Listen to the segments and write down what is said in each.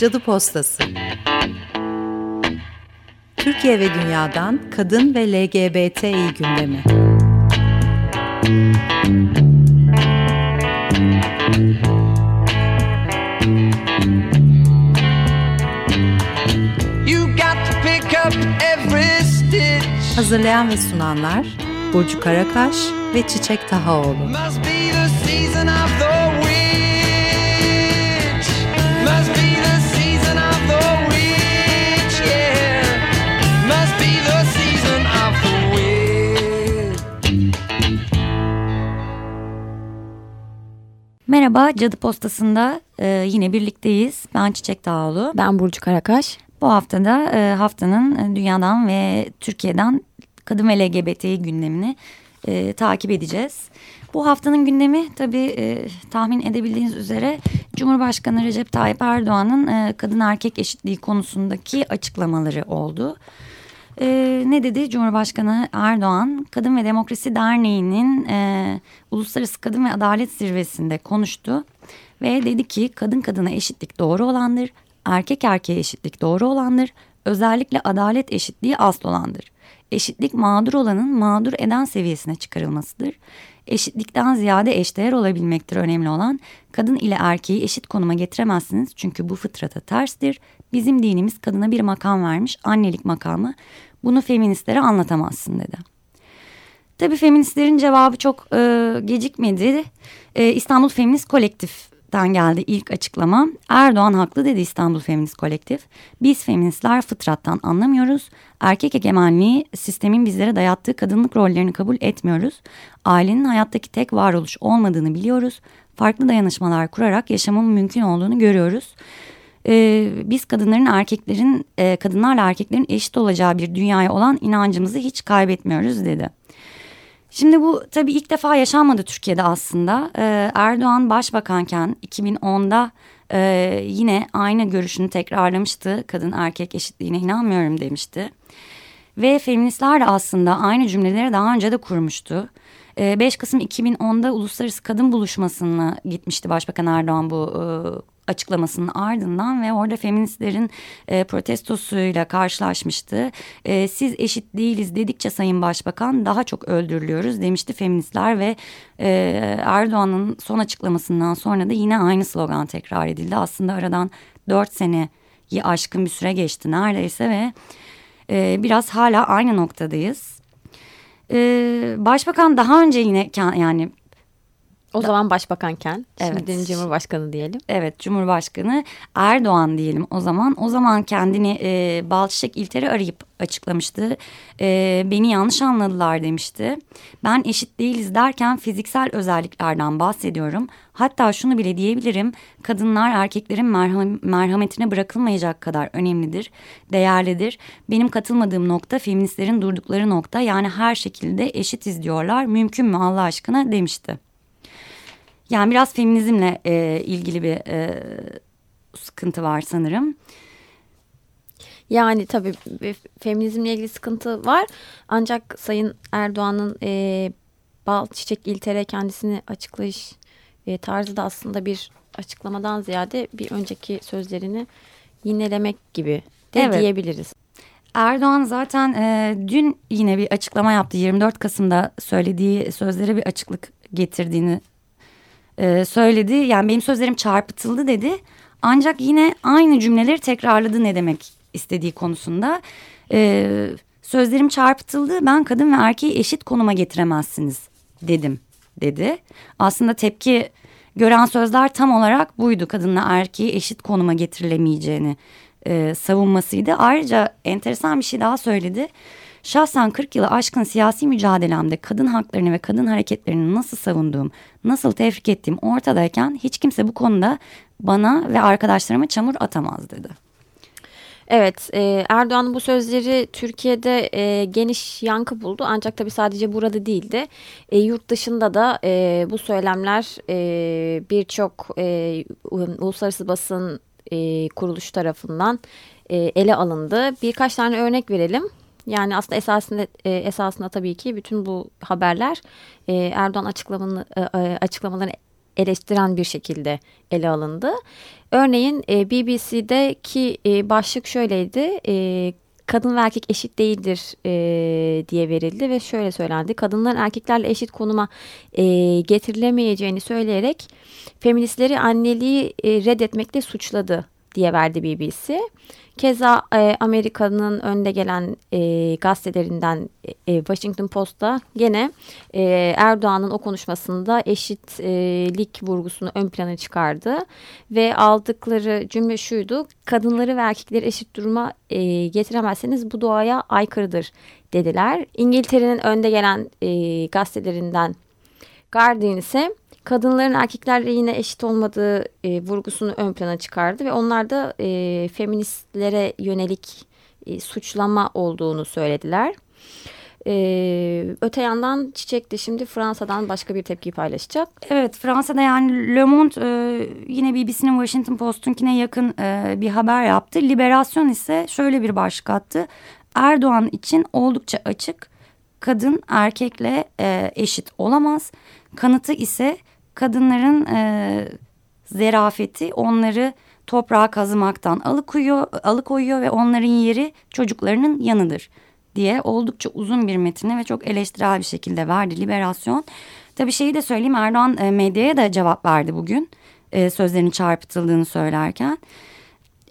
Cadı Postası Türkiye ve dünyadan kadın ve LGBTİ gündemi. Hazırlayan ve sunanlar Burcu Karakaş ve Çiçek Tahaoğlu. Must be the season of the Merhaba, Cadı Postası'nda e, yine birlikteyiz. Ben Çiçek Dağoğlu. Ben Burcu Karakaş. Bu haftada e, haftanın e, dünyadan ve Türkiye'den kadın ve LGBT gündemini e, takip edeceğiz. Bu haftanın gündemi tabii e, tahmin edebildiğiniz üzere Cumhurbaşkanı Recep Tayyip Erdoğan'ın e, kadın erkek eşitliği konusundaki açıklamaları oldu. E, ne dedi Cumhurbaşkanı Erdoğan? Kadın ve Demokrasi Derneği'nin e, Uluslararası Kadın ve Adalet Zirvesi'nde konuştu. Ve dedi ki kadın kadına eşitlik doğru olandır, erkek erkeğe eşitlik doğru olandır, özellikle adalet eşitliği asıl olandır. Eşitlik mağdur olanın mağdur eden seviyesine çıkarılmasıdır. Eşitlikten ziyade eşdeğer olabilmektir önemli olan. Kadın ile erkeği eşit konuma getiremezsiniz çünkü bu fıtrata terstir. Bizim dinimiz kadına bir makam vermiş, annelik makamı. Bunu feministlere anlatamazsın dedi. Tabii feministlerin cevabı çok e, gecikmedi. E, İstanbul Feminist Kolektif Den geldi ilk açıklama. Erdoğan haklı dedi İstanbul Feminist Kolektif. Biz feministler fıtrattan anlamıyoruz. Erkek egemenliği sistemin bizlere dayattığı kadınlık rollerini kabul etmiyoruz. Ailenin hayattaki tek varoluş olmadığını biliyoruz. Farklı dayanışmalar kurarak yaşamın mümkün olduğunu görüyoruz. Ee, biz kadınların erkeklerin e, kadınlarla erkeklerin eşit olacağı bir dünyaya olan inancımızı hiç kaybetmiyoruz dedi. Şimdi bu tabii ilk defa yaşanmadı Türkiye'de aslında. Ee, Erdoğan başbakanken 2010'da e, yine aynı görüşünü tekrarlamıştı. Kadın erkek eşitliğine inanmıyorum demişti. Ve feministler de aslında aynı cümleleri daha önce de kurmuştu. 5 ee, Kasım 2010'da Uluslararası Kadın Buluşması'na gitmişti Başbakan Erdoğan bu e, açıklamasının ardından ve orada feministlerin e, protestosuyla karşılaşmıştı. E, siz eşit değiliz dedikçe Sayın Başbakan daha çok öldürülüyoruz demişti feministler ve e, Erdoğan'ın son açıklamasından sonra da yine aynı slogan tekrar edildi. Aslında aradan dört seneyi aşkın bir süre geçti neredeyse ve e, biraz hala aynı noktadayız. Ee, başbakan daha önce yine yani o zaman başbakanken, evet. şimdi cumhurbaşkanı diyelim. Evet, cumhurbaşkanı Erdoğan diyelim o zaman. O zaman kendini e, Balçiçek İlter'i arayıp açıklamıştı. E, beni yanlış anladılar demişti. Ben eşit değiliz derken fiziksel özelliklerden bahsediyorum. Hatta şunu bile diyebilirim. Kadınlar erkeklerin merham merhametine bırakılmayacak kadar önemlidir, değerlidir. Benim katılmadığım nokta feministlerin durdukları nokta. Yani her şekilde eşitiz diyorlar. Mümkün mü Allah aşkına demişti. Yani biraz feminizmle e, ilgili bir e, sıkıntı var sanırım. Yani tabii feminizmle ilgili sıkıntı var. Ancak Sayın Erdoğan'ın e, bal çiçek iltere kendisini açıklayış e, tarzı da aslında bir açıklamadan ziyade bir önceki sözlerini yinelemek gibi de evet. diyebiliriz. Erdoğan zaten e, dün yine bir açıklama yaptı. 24 Kasım'da söylediği sözlere bir açıklık getirdiğini e, söyledi. Yani benim sözlerim çarpıtıldı dedi. Ancak yine aynı cümleleri tekrarladı ne demek istediği konusunda. E, sözlerim çarpıtıldı ben kadın ve erkeği eşit konuma getiremezsiniz dedim dedi. Aslında tepki gören sözler tam olarak buydu. Kadınla erkeği eşit konuma getirilemeyeceğini e, savunmasıydı. Ayrıca enteresan bir şey daha söyledi. Şahsen 40 yılı aşkın siyasi mücadelemde kadın haklarını ve kadın hareketlerini nasıl savunduğum, nasıl tefrik ettiğim ortadayken hiç kimse bu konuda bana ve arkadaşlarıma çamur atamaz dedi. Evet e, Erdoğan'ın bu sözleri Türkiye'de e, geniş yankı buldu ancak tabii sadece burada değildi. E, yurt dışında da e, bu söylemler e, birçok e, uluslararası basın e, kuruluş tarafından e, ele alındı. Birkaç tane örnek verelim. Yani aslında esasında e, esasında tabii ki bütün bu haberler e, Erdoğan açıklamaını e, e açıklamalarını eleştiren bir şekilde ele alındı. Örneğin e, BBC'deki e, başlık şöyleydi. E, kadın ve erkek eşit değildir e, diye verildi ve şöyle söylendi. Kadınların erkeklerle eşit konuma e, getirilemeyeceğini söyleyerek feministleri anneliği e, reddetmekle suçladı diye verdi BBC. Keza e, Amerika'nın önde gelen e, gazetelerinden e, Washington Post'ta gene e, Erdoğan'ın o konuşmasında eşitlik vurgusunu ön plana çıkardı ve aldıkları cümle şuydu: kadınları ve erkekleri eşit duruma e, getiremezseniz bu doğaya aykırıdır dediler. İngiltere'nin önde gelen e, gazetelerinden Guardian ise kadınların erkeklerle yine eşit olmadığı e, vurgusunu ön plana çıkardı ve onlar da e, feministlere yönelik e, suçlama olduğunu söylediler. Ee, öte yandan Çiçek de şimdi Fransa'dan başka bir tepki paylaşacak. Evet Fransa'da yani Le Monde e, yine BBC'nin Washington Post'unkine yakın e, bir haber yaptı. Liberasyon ise şöyle bir başlık attı. Erdoğan için oldukça açık kadın erkekle e, eşit olamaz. Kanıtı ise kadınların e, zerafeti onları toprağa kazımaktan alıkoyuyor, alıkoyuyor ve onların yeri çocuklarının yanıdır diye oldukça uzun bir metini ve çok eleştirel bir şekilde verdi Liberasyon. Tabii şeyi de söyleyeyim Erdoğan e, medyaya da cevap verdi bugün e, sözlerinin çarpıtıldığını söylerken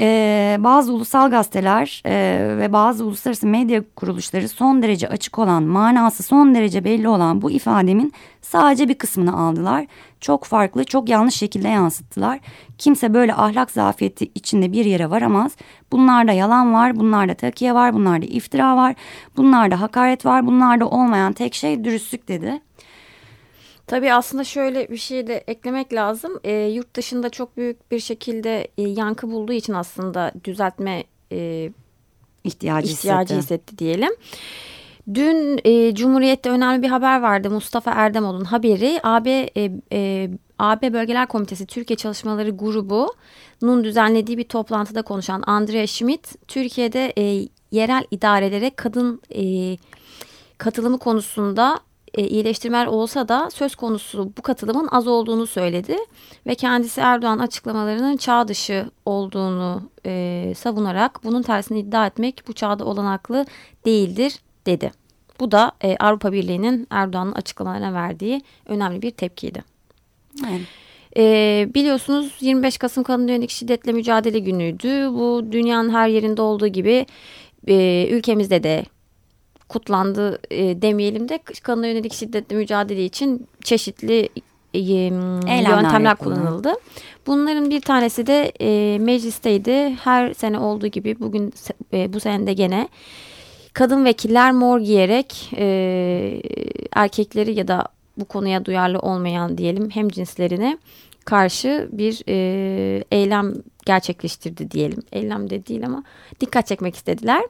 e, bazı ulusal gazeteler e, ve bazı uluslararası medya kuruluşları son derece açık olan, manası son derece belli olan bu ifademin sadece bir kısmını aldılar. Çok farklı, çok yanlış şekilde yansıttılar. Kimse böyle ahlak zafiyeti içinde bir yere varamaz. Bunlarda yalan var, bunlarda takiye var, bunlarda iftira var, bunlarda hakaret var, bunlarda olmayan tek şey dürüstlük dedi. Tabii aslında şöyle bir şey de eklemek lazım. E, yurt dışında çok büyük bir şekilde e, yankı bulduğu için aslında düzeltme e, ihtiyacı, ihtiyacı hissetti. hissetti diyelim. Dün e, Cumhuriyet'te önemli bir haber vardı. Mustafa Erdemoğlu'nun haberi. AB e, e, AB Bölgeler Komitesi Türkiye Çalışmaları Grubu'nun düzenlediği bir toplantıda konuşan Andrea Schmidt, Türkiye'de e, yerel idarelere kadın e, katılımı konusunda e, iyileştirmeler olsa da söz konusu bu katılımın az olduğunu söyledi ve kendisi Erdoğan açıklamalarının çağ dışı olduğunu e, savunarak bunun tersini iddia etmek bu çağda olanaklı değildir dedi. Bu da e, Avrupa Birliği'nin Erdoğan'ın açıklamalarına verdiği önemli bir tepkiydi. Evet. E, biliyorsunuz 25 Kasım Kadın Yönelik Şiddetle Mücadele Günü'ydü. Bu dünyanın her yerinde olduğu gibi e, ülkemizde de kutlandı e, demeyelim de kadına yönelik şiddetle mücadele için çeşitli e, yöntemler kullanıldı. Bunların bir tanesi de e, meclisteydi. Her sene olduğu gibi bugün e, bu sene de gene kadın vekiller mor giyerek e, erkekleri ya da bu konuya duyarlı olmayan diyelim hem cinslerine karşı bir e, eylem gerçekleştirdi diyelim. Eylem de değil ama dikkat çekmek istediler.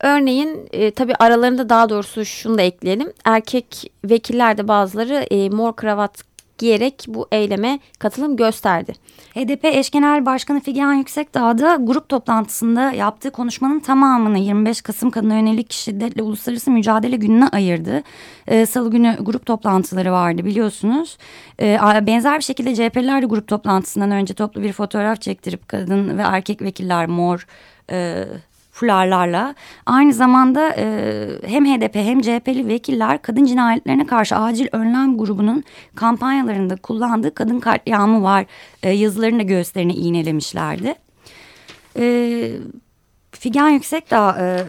Örneğin e, tabii aralarında daha doğrusu şunu da ekleyelim. Erkek vekiller de bazıları e, mor kravat giyerek bu eyleme katılım gösterdi. HDP eş genel başkanı Figen Yüksekdağ da grup toplantısında yaptığı konuşmanın tamamını 25 Kasım kadına yönelik şiddetle uluslararası mücadele gününe ayırdı. Ee, Salı günü grup toplantıları vardı biliyorsunuz. Ee, benzer bir şekilde CHP'liler de grup toplantısından önce toplu bir fotoğraf çektirip kadın ve erkek vekiller mor... E, fularlarla aynı zamanda e, hem HDP hem CHP'li vekiller kadın cinayetlerine karşı acil önlem grubunun kampanyalarında kullandığı kadın katliamı var e, yazılarını da göğüslerine iğnelemişlerdi. E, Figen Yüksek daha e,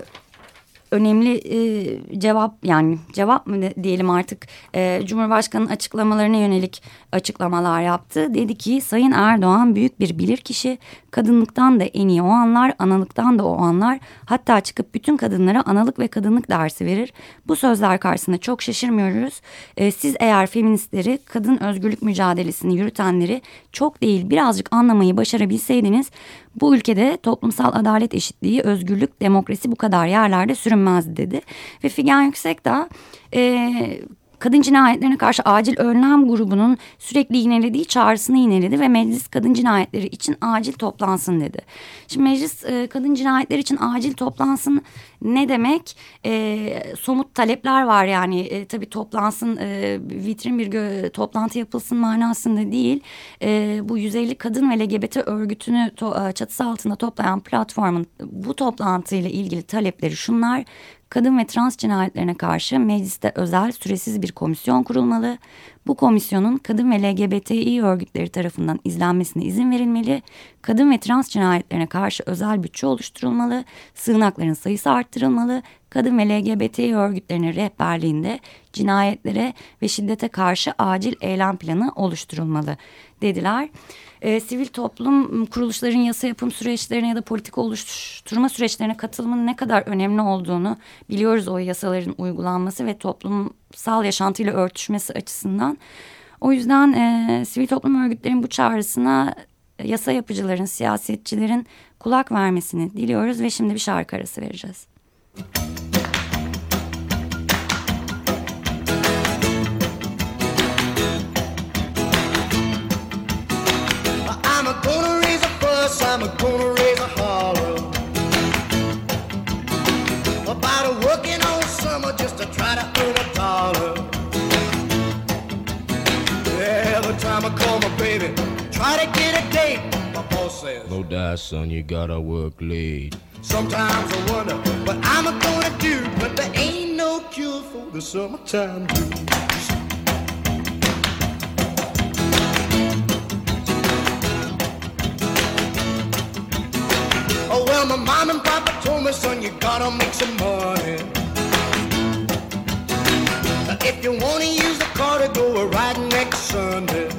önemli e, cevap yani cevap mı diyelim artık e, Cumhurbaşkanı'nın açıklamalarına yönelik açıklamalar yaptı. Dedi ki Sayın Erdoğan büyük bir bilirkişi kadınlıktan da en iyi o anlar analıktan da o anlar hatta çıkıp bütün kadınlara analık ve kadınlık dersi verir. Bu sözler karşısında çok şaşırmıyoruz. E, siz eğer feministleri kadın özgürlük mücadelesini yürütenleri çok değil birazcık anlamayı başarabilseydiniz bu ülkede toplumsal adalet eşitliği, özgürlük, demokrasi bu kadar yerlerde sürünmez dedi. Ve Figen Yüksek de e, kadın cinayetlerine karşı acil önlem grubunun sürekli yinelediği çağrısını yineledi ve meclis kadın cinayetleri için acil toplansın dedi. Şimdi meclis e, kadın cinayetleri için acil toplansın ne demek? E, somut talepler var yani e, tabii toplansın e, vitrin bir toplantı yapılsın manasında değil. E, bu 150 kadın ve LGBT örgütünü e, çatısı altında toplayan platformun bu toplantıyla ilgili talepleri şunlar kadın ve trans cinayetlerine karşı mecliste özel süresiz bir komisyon kurulmalı. Bu komisyonun kadın ve LGBTİ örgütleri tarafından izlenmesine izin verilmeli. Kadın ve trans cinayetlerine karşı özel bütçe oluşturulmalı. Sığınakların sayısı arttırılmalı. Kadın ve LGBTİ örgütlerinin rehberliğinde cinayetlere ve şiddete karşı acil eylem planı oluşturulmalı dediler e, sivil toplum kuruluşların yasa yapım süreçlerine ya da politika oluşturma süreçlerine katılımın ne kadar önemli olduğunu biliyoruz o yasaların uygulanması ve toplumsal yaşantıyla örtüşmesi açısından. O yüzden e, sivil toplum örgütlerinin bu çağrısına yasa yapıcıların, siyasetçilerin kulak vermesini diliyoruz ve şimdi bir şarkı arası vereceğiz. I'm gonna try to get a date, my boss says, No die, son, you gotta work late. Sometimes I wonder what I'm gonna do, but there ain't no cure for the summertime blues. Oh Well, my mom and papa told me, son, you gotta make some money. If you wanna use the car to go a ride next Sunday.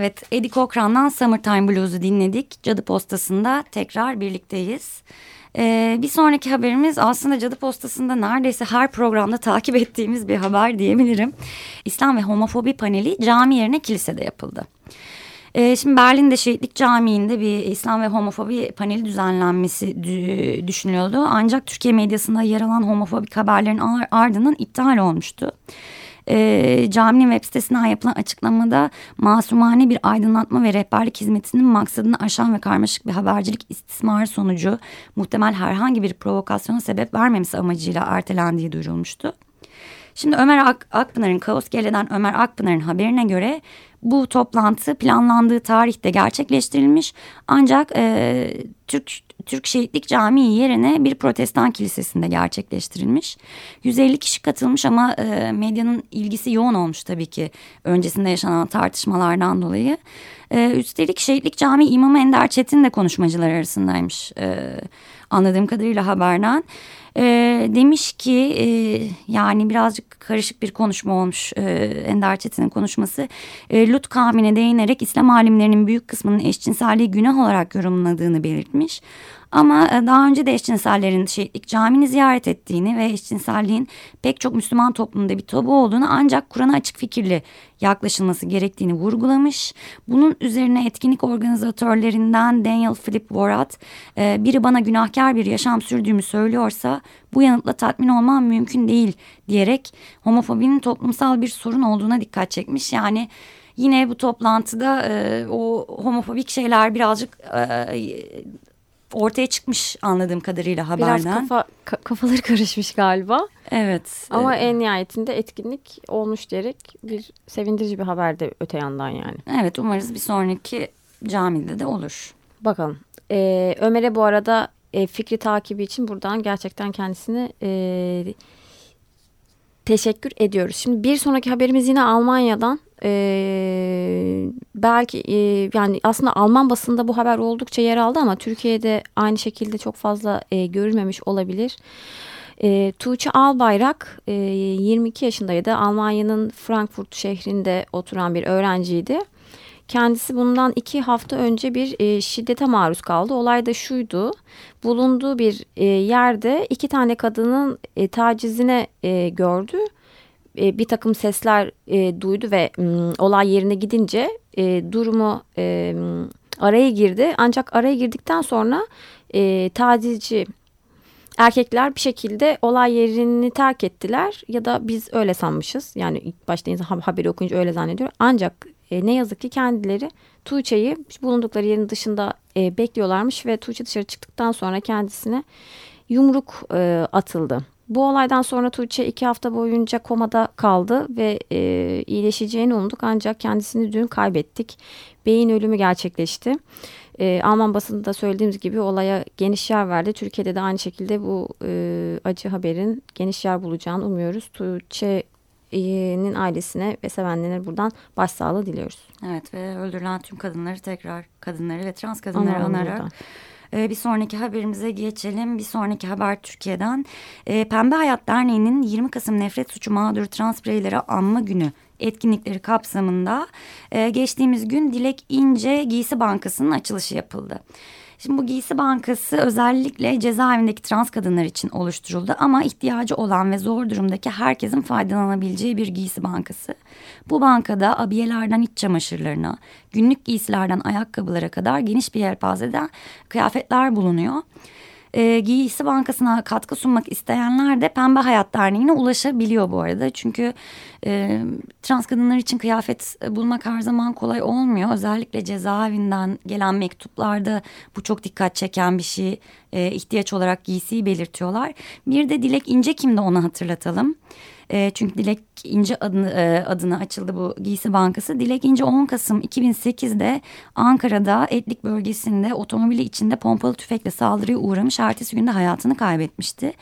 Evet, Eddie Cochran'dan Summertime Blues'u dinledik. Cadı Postası'nda tekrar birlikteyiz. Ee, bir sonraki haberimiz aslında Cadı Postası'nda neredeyse her programda takip ettiğimiz bir haber diyebilirim. İslam ve homofobi paneli cami yerine kilisede yapıldı. Ee, şimdi Berlin'de Şehitlik Camii'nde bir İslam ve homofobi paneli düzenlenmesi düşünülüyordu. Ancak Türkiye medyasında yer alan homofobik haberlerin ardından iptal olmuştu e, caminin web sitesinden yapılan açıklamada masumane bir aydınlatma ve rehberlik hizmetinin maksadını aşan ve karmaşık bir habercilik istismarı sonucu muhtemel herhangi bir provokasyona sebep vermemesi amacıyla ertelendiği duyurulmuştu. Şimdi Ömer Ak Akpınar'ın Kaos Gele'den Ömer Akpınar'ın haberine göre bu toplantı planlandığı tarihte gerçekleştirilmiş ancak e, Türk Türk Şehitlik Camii yerine bir protestan kilisesinde gerçekleştirilmiş. 150 kişi katılmış ama e, medyanın ilgisi yoğun olmuş tabii ki öncesinde yaşanan tartışmalardan dolayı. E, üstelik Şehitlik Camii İmamı Ender Çetin de konuşmacılar arasındaymış e, anladığım kadarıyla haberden. E, demiş ki e, yani birazcık karışık bir konuşma olmuş e, Ender Çetin'in konuşması. E, Lut kavmine değinerek İslam alimlerinin büyük kısmının eşcinselliği günah olarak yorumladığını belirtmiş. Ama e, daha önce de eşcinsellerin şehitlik camini ziyaret ettiğini ve eşcinselliğin pek çok Müslüman toplumda bir tabu olduğunu ancak Kur'an'a açık fikirli yaklaşılması gerektiğini vurgulamış. Bunun üzerine etkinlik organizatörlerinden Daniel Philip Vorat e, biri bana günahkar bir yaşam sürdüğümü söylüyorsa bu yanıtla tatmin olmam mümkün değil diyerek homofobinin toplumsal bir sorun olduğuna dikkat çekmiş. Yani yine bu toplantıda e, o homofobik şeyler birazcık e, ortaya çıkmış anladığım kadarıyla haberden. Biraz kafa, kafaları karışmış galiba. Evet. Ama e, en nihayetinde etkinlik olmuş diyerek bir sevindirici bir haber de öte yandan yani. Evet umarız bir sonraki camide de olur. Bakalım. Ee, Ömer'e bu arada e, fikri takibi için buradan gerçekten kendisini e, teşekkür ediyoruz. Şimdi bir sonraki haberimiz yine Almanya'dan. Ee, belki e, yani aslında Alman basında bu haber oldukça yer aldı ama Türkiye'de aynı şekilde çok fazla e, görülmemiş olabilir. E, Tuğçe Albayrak e, 22 yaşındaydı. Almanya'nın Frankfurt şehrinde oturan bir öğrenciydi. Kendisi bundan iki hafta önce bir e, şiddete maruz kaldı. Olay da şuydu. Bulunduğu bir e, yerde iki tane kadının e, tacizine e, gördü. E, bir takım sesler e, duydu ve m, olay yerine gidince e, durumu e, araya girdi. Ancak araya girdikten sonra e, tacizci erkekler bir şekilde olay yerini terk ettiler ya da biz öyle sanmışız. Yani ilk başta insan haberi okuyunca öyle zannediyor. Ancak e, ne yazık ki kendileri Tuğçe'yi bulundukları yerin dışında e, bekliyorlarmış ve Tuğçe dışarı çıktıktan sonra kendisine yumruk e, atıldı. Bu olaydan sonra Tuğçe iki hafta boyunca komada kaldı ve e, iyileşeceğini umduk ancak kendisini dün kaybettik. Beyin ölümü gerçekleşti. E, Alman basında söylediğimiz gibi olaya geniş yer verdi. Türkiye'de de aynı şekilde bu e, acı haberin geniş yer bulacağını umuyoruz. Tuğçe nin ailesine ve sevenlerine buradan başsağlığı diliyoruz. Evet ve öldürülen tüm kadınları tekrar kadınları ve trans kadınları Anladım anarak buradan. Bir sonraki haberimize geçelim. Bir sonraki haber Türkiye'den. Pembe Hayat Derneği'nin 20 Kasım Nefret Suçu Mağduru Trans Bireylere Anma Günü etkinlikleri kapsamında geçtiğimiz gün Dilek İnce Giysi Bankası'nın açılışı yapıldı. Şimdi bu giysi bankası özellikle cezaevindeki trans kadınlar için oluşturuldu ama ihtiyacı olan ve zor durumdaki herkesin faydalanabileceği bir giysi bankası. Bu bankada abiyelerden iç çamaşırlarına, günlük giysilerden ayakkabılara kadar geniş bir yelpazede kıyafetler bulunuyor e, giysi bankasına katkı sunmak isteyenler de Pembe Hayat Derneği'ne ulaşabiliyor bu arada. Çünkü e, trans kadınlar için kıyafet bulmak her zaman kolay olmuyor. Özellikle cezaevinden gelen mektuplarda bu çok dikkat çeken bir şey. E, ihtiyaç olarak giysiyi belirtiyorlar. Bir de Dilek İnce kimde onu hatırlatalım. E, çünkü Dilek İnce adını, e, adına açıldı bu giysi bankası. Dilek İnce 10 Kasım 2008'de Ankara'da Etlik bölgesinde otomobili içinde pompalı tüfekle saldırıya uğramış. Ertesi günde hayatını kaybetmişti.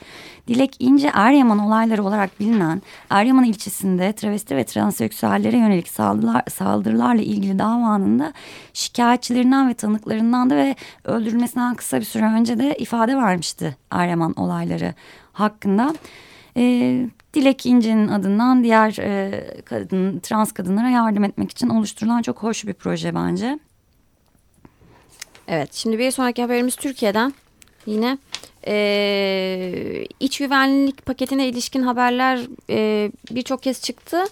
Dilek İnce Eryaman olayları olarak bilinen Eryaman ilçesinde travesti ve transseksüellere yönelik saldırılar, saldırılarla ilgili davanın da şikayetçilerinden ve tanıklarından da ve öldürülmesinden kısa bir süre önce de ifade vermişti Eryaman olayları hakkında. E, Dilek İnce'nin adından diğer e, kadın, trans kadınlara yardım etmek için oluşturulan çok hoş bir proje bence. Evet şimdi bir sonraki haberimiz Türkiye'den. Yine e, iç güvenlik paketine ilişkin haberler e, birçok kez çıktı.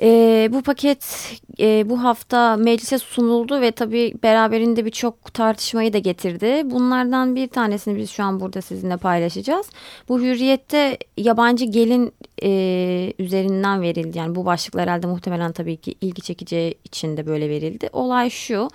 E, bu paket e, bu hafta meclise sunuldu ve tabii beraberinde birçok tartışmayı da getirdi. Bunlardan bir tanesini biz şu an burada sizinle paylaşacağız. Bu hürriyette yabancı gelin e, üzerinden verildi. Yani bu başlıklar herhalde muhtemelen tabii ki ilgi çekeceği için de böyle verildi. Olay şu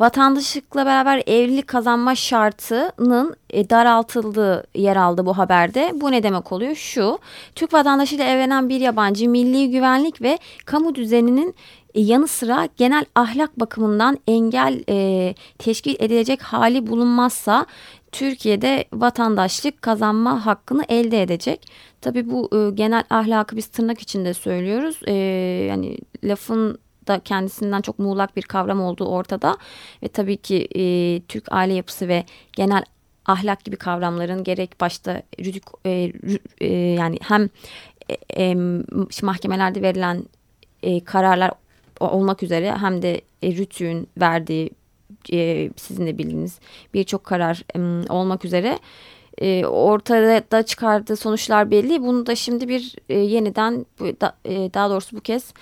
vatandaşlıkla beraber evlilik kazanma şartının e, daraltıldığı yer aldı bu haberde. Bu ne demek oluyor? Şu, Türk vatandaşıyla evlenen bir yabancı milli güvenlik ve kamu düzeninin e, yanı sıra genel ahlak bakımından engel e, teşkil edilecek hali bulunmazsa Türkiye'de vatandaşlık kazanma hakkını elde edecek. Tabii bu e, genel ahlakı biz tırnak içinde söylüyoruz. E, yani lafın da kendisinden çok muğlak bir kavram olduğu ortada ve tabii ki e, Türk aile yapısı ve genel ahlak gibi kavramların gerek başta rüdük, e, e, yani hem e, e, mahkemelerde verilen e, kararlar olmak üzere hem de e, rütüğün verdiği e, sizin de bildiğiniz birçok karar e, olmak üzere e, ortada çıkardığı sonuçlar belli. Bunu da şimdi bir e, yeniden da, e, daha doğrusu bu kez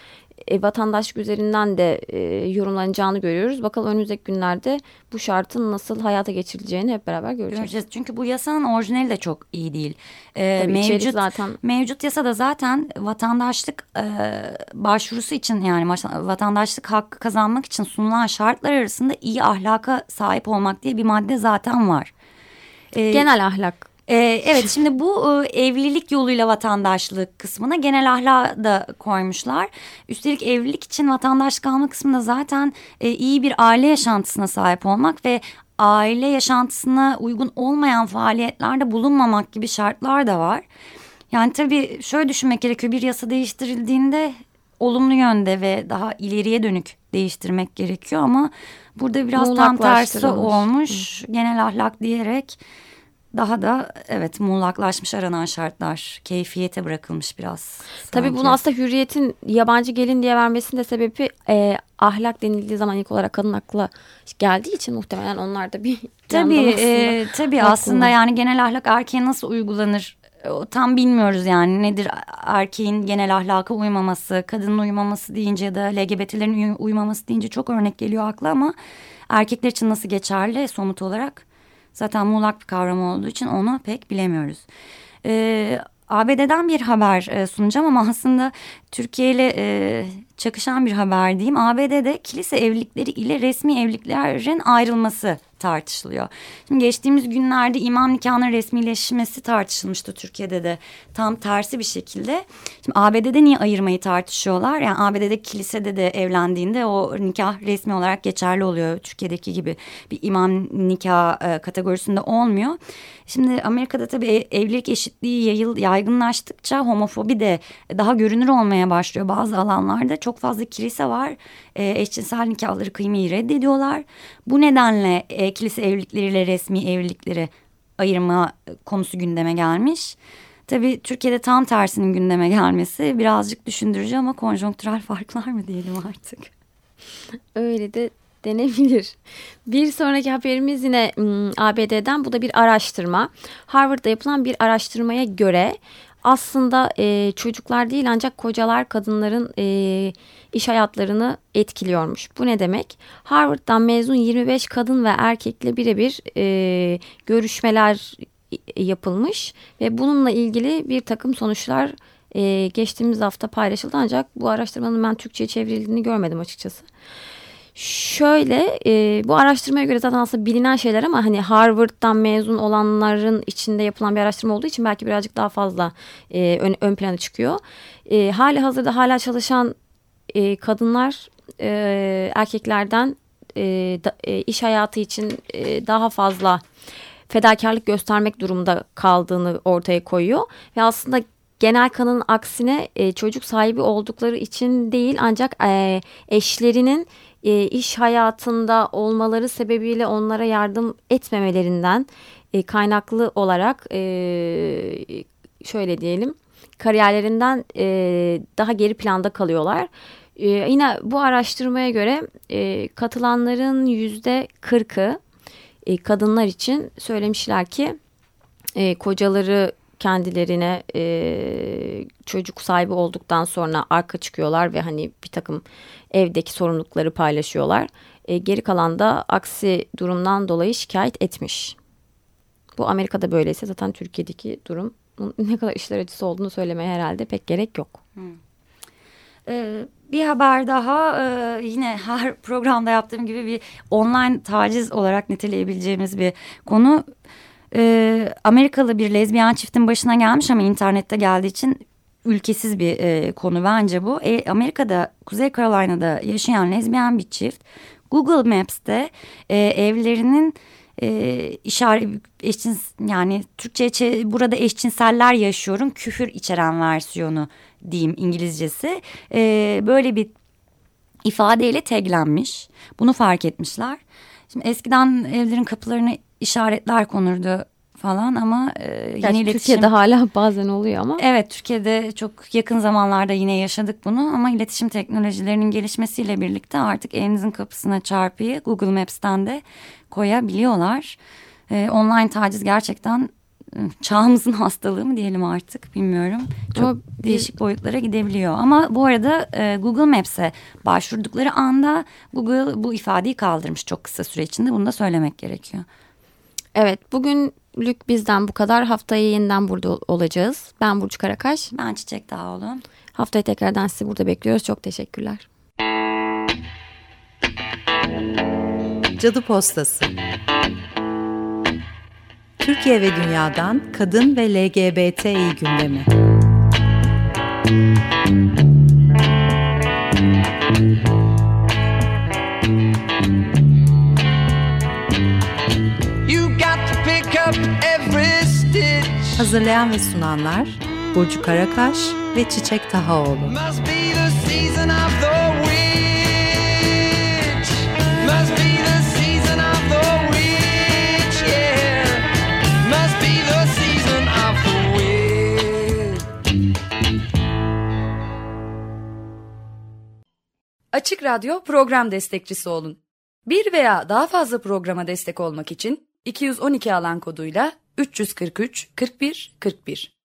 e, vatandaşlık üzerinden de e, yorumlanacağını görüyoruz. Bakalım önümüzdeki günlerde bu şartın nasıl hayata geçirileceğini hep beraber göreceğiz. göreceğiz. Çünkü bu yasanın orijinali de çok iyi değil. E, mevcut zaten mevcut yasada zaten vatandaşlık e, başvurusu için yani vatandaşlık hakkı kazanmak için sunulan şartlar arasında iyi ahlaka sahip olmak diye bir madde zaten var. E, Genel ahlak ee, evet şimdi bu e, evlilik yoluyla vatandaşlık kısmına genel ahlak da koymuşlar. Üstelik evlilik için vatandaşlık alma kısmında zaten e, iyi bir aile yaşantısına sahip olmak ve aile yaşantısına uygun olmayan faaliyetlerde bulunmamak gibi şartlar da var. Yani tabii şöyle düşünmek gerekiyor bir yasa değiştirildiğinde olumlu yönde ve daha ileriye dönük değiştirmek gerekiyor ama burada biraz tam tersi olmuş. Genel ahlak diyerek daha da evet muğlaklaşmış aranan şartlar keyfiyete bırakılmış biraz. Sanki. Tabii bunu aslında hürriyetin yabancı gelin diye vermesinin de sebebi e, ahlak denildiği zaman ilk olarak kadın akla geldiği için muhtemelen onlar da bir tabii e, tabii aslında yani genel ahlak erkeğe nasıl uygulanır tam bilmiyoruz yani nedir erkeğin genel ahlaka uymaması, kadının uymaması deyince ya da LGBT'lerin uymaması deyince çok örnek geliyor akla ama erkekler için nasıl geçerli somut olarak Zaten muğlak bir kavram olduğu için onu pek bilemiyoruz. Ee, ABD'den bir haber e, sunacağım ama aslında Türkiye ile e, çakışan bir haber diyeyim. ABD'de kilise evlilikleri ile resmi evliliklerin ayrılması tartışılıyor. Şimdi geçtiğimiz günlerde imam nikahının resmileşmesi tartışılmıştı Türkiye'de de tam tersi bir şekilde. Şimdi ABD'de niye ayırmayı tartışıyorlar? Yani ABD'de kilisede de evlendiğinde o nikah resmi olarak geçerli oluyor. Türkiye'deki gibi bir imam nikah e, kategorisinde olmuyor. Şimdi Amerika'da tabii evlilik eşitliği yayıl, yaygınlaştıkça homofobi de daha görünür olmaya başlıyor. Bazı alanlarda çok fazla kilise var. E, eşcinsel nikahları kıymayı reddediyorlar. Bu nedenle e, kilise evlilikleriyle resmi evlilikleri ayırma konusu gündeme gelmiş. Tabii Türkiye'de tam tersinin gündeme gelmesi birazcık düşündürücü ama konjonktürel farklar mı diyelim artık? Öyle de denebilir. Bir sonraki haberimiz yine hmm, ABD'den bu da bir araştırma. Harvard'da yapılan bir araştırmaya göre aslında e, çocuklar değil ancak kocalar kadınların e, iş hayatlarını etkiliyormuş. Bu ne demek? Harvard'dan mezun 25 kadın ve erkekle birebir e, görüşmeler yapılmış ve bununla ilgili bir takım sonuçlar e, geçtiğimiz hafta paylaşıldı ancak bu araştırmanın ben Türkçe'ye çevrildiğini görmedim açıkçası. Şöyle e, bu araştırmaya göre zaten aslında bilinen şeyler ama hani Harvard'dan mezun olanların içinde yapılan bir araştırma olduğu için belki birazcık daha fazla e, ön, ön plana çıkıyor. E, hali hazırda hala çalışan e, kadınlar e, erkeklerden e, da, e, iş hayatı için e, daha fazla fedakarlık göstermek durumda kaldığını ortaya koyuyor ve aslında genel kanının aksine e, çocuk sahibi oldukları için değil ancak e, eşlerinin e, iş hayatında olmaları sebebiyle onlara yardım etmemelerinden e, kaynaklı olarak e, şöyle diyelim kariyerlerinden e, daha geri planda kalıyorlar. E, yine bu araştırmaya göre e, katılanların yüzde kırkı e, kadınlar için söylemişler ki e, kocaları kendilerine e, çocuk sahibi olduktan sonra arka çıkıyorlar ve hani bir takım evdeki sorumlulukları paylaşıyorlar. E, geri kalan da aksi durumdan dolayı şikayet etmiş. Bu Amerika'da böyleyse zaten Türkiye'deki durum ne kadar işler acısı olduğunu söylemeye herhalde pek gerek yok. Hmm. Ee, bir haber daha e, yine her programda yaptığım gibi bir online taciz olarak niteleyebileceğimiz bir konu. E, Amerikalı bir lezbiyen çiftin başına gelmiş ama internette geldiği için ülkesiz bir e, konu bence bu. E, Amerika'da Kuzey Carolina'da yaşayan lezbiyen bir çift Google Maps'te e, evlerinin e, işaret eşcins yani Türkçe burada eşcinseller yaşıyorum küfür içeren versiyonu diyeyim İngilizcesi e, böyle bir ifadeyle taglenmiş bunu fark etmişler. Şimdi eskiden evlerin kapılarını işaretler konurdu falan ama e, yeni Gerçi iletişim... Türkiye'de hala bazen oluyor ama. Evet Türkiye'de çok yakın zamanlarda yine yaşadık bunu ama iletişim teknolojilerinin gelişmesiyle birlikte artık evinizin kapısına çarpıyı Google Maps'ten de koyabiliyorlar. E, online taciz gerçekten çağımızın hastalığı mı diyelim artık bilmiyorum. Çok Ama değişik bir... boyutlara gidebiliyor. Ama bu arada e, Google Maps'e başvurdukları anda Google bu ifadeyi kaldırmış çok kısa süre içinde. Bunu da söylemek gerekiyor. Evet bugünlük bizden bu kadar. Haftaya yeniden burada olacağız. Ben Burcu Karakaş. Ben Çiçek Dağoğlu. Haftaya tekrardan sizi burada bekliyoruz. Çok teşekkürler. Cadı Postası Türkiye ve dünyadan kadın ve LGBTİ gündemi. Hazırlayan ve sunanlar Burcu Karakaş ve Çiçek Tahaoğlu. Açık Radyo program destekçisi olun. Bir veya daha fazla programa destek olmak için 212 alan koduyla 343 41 41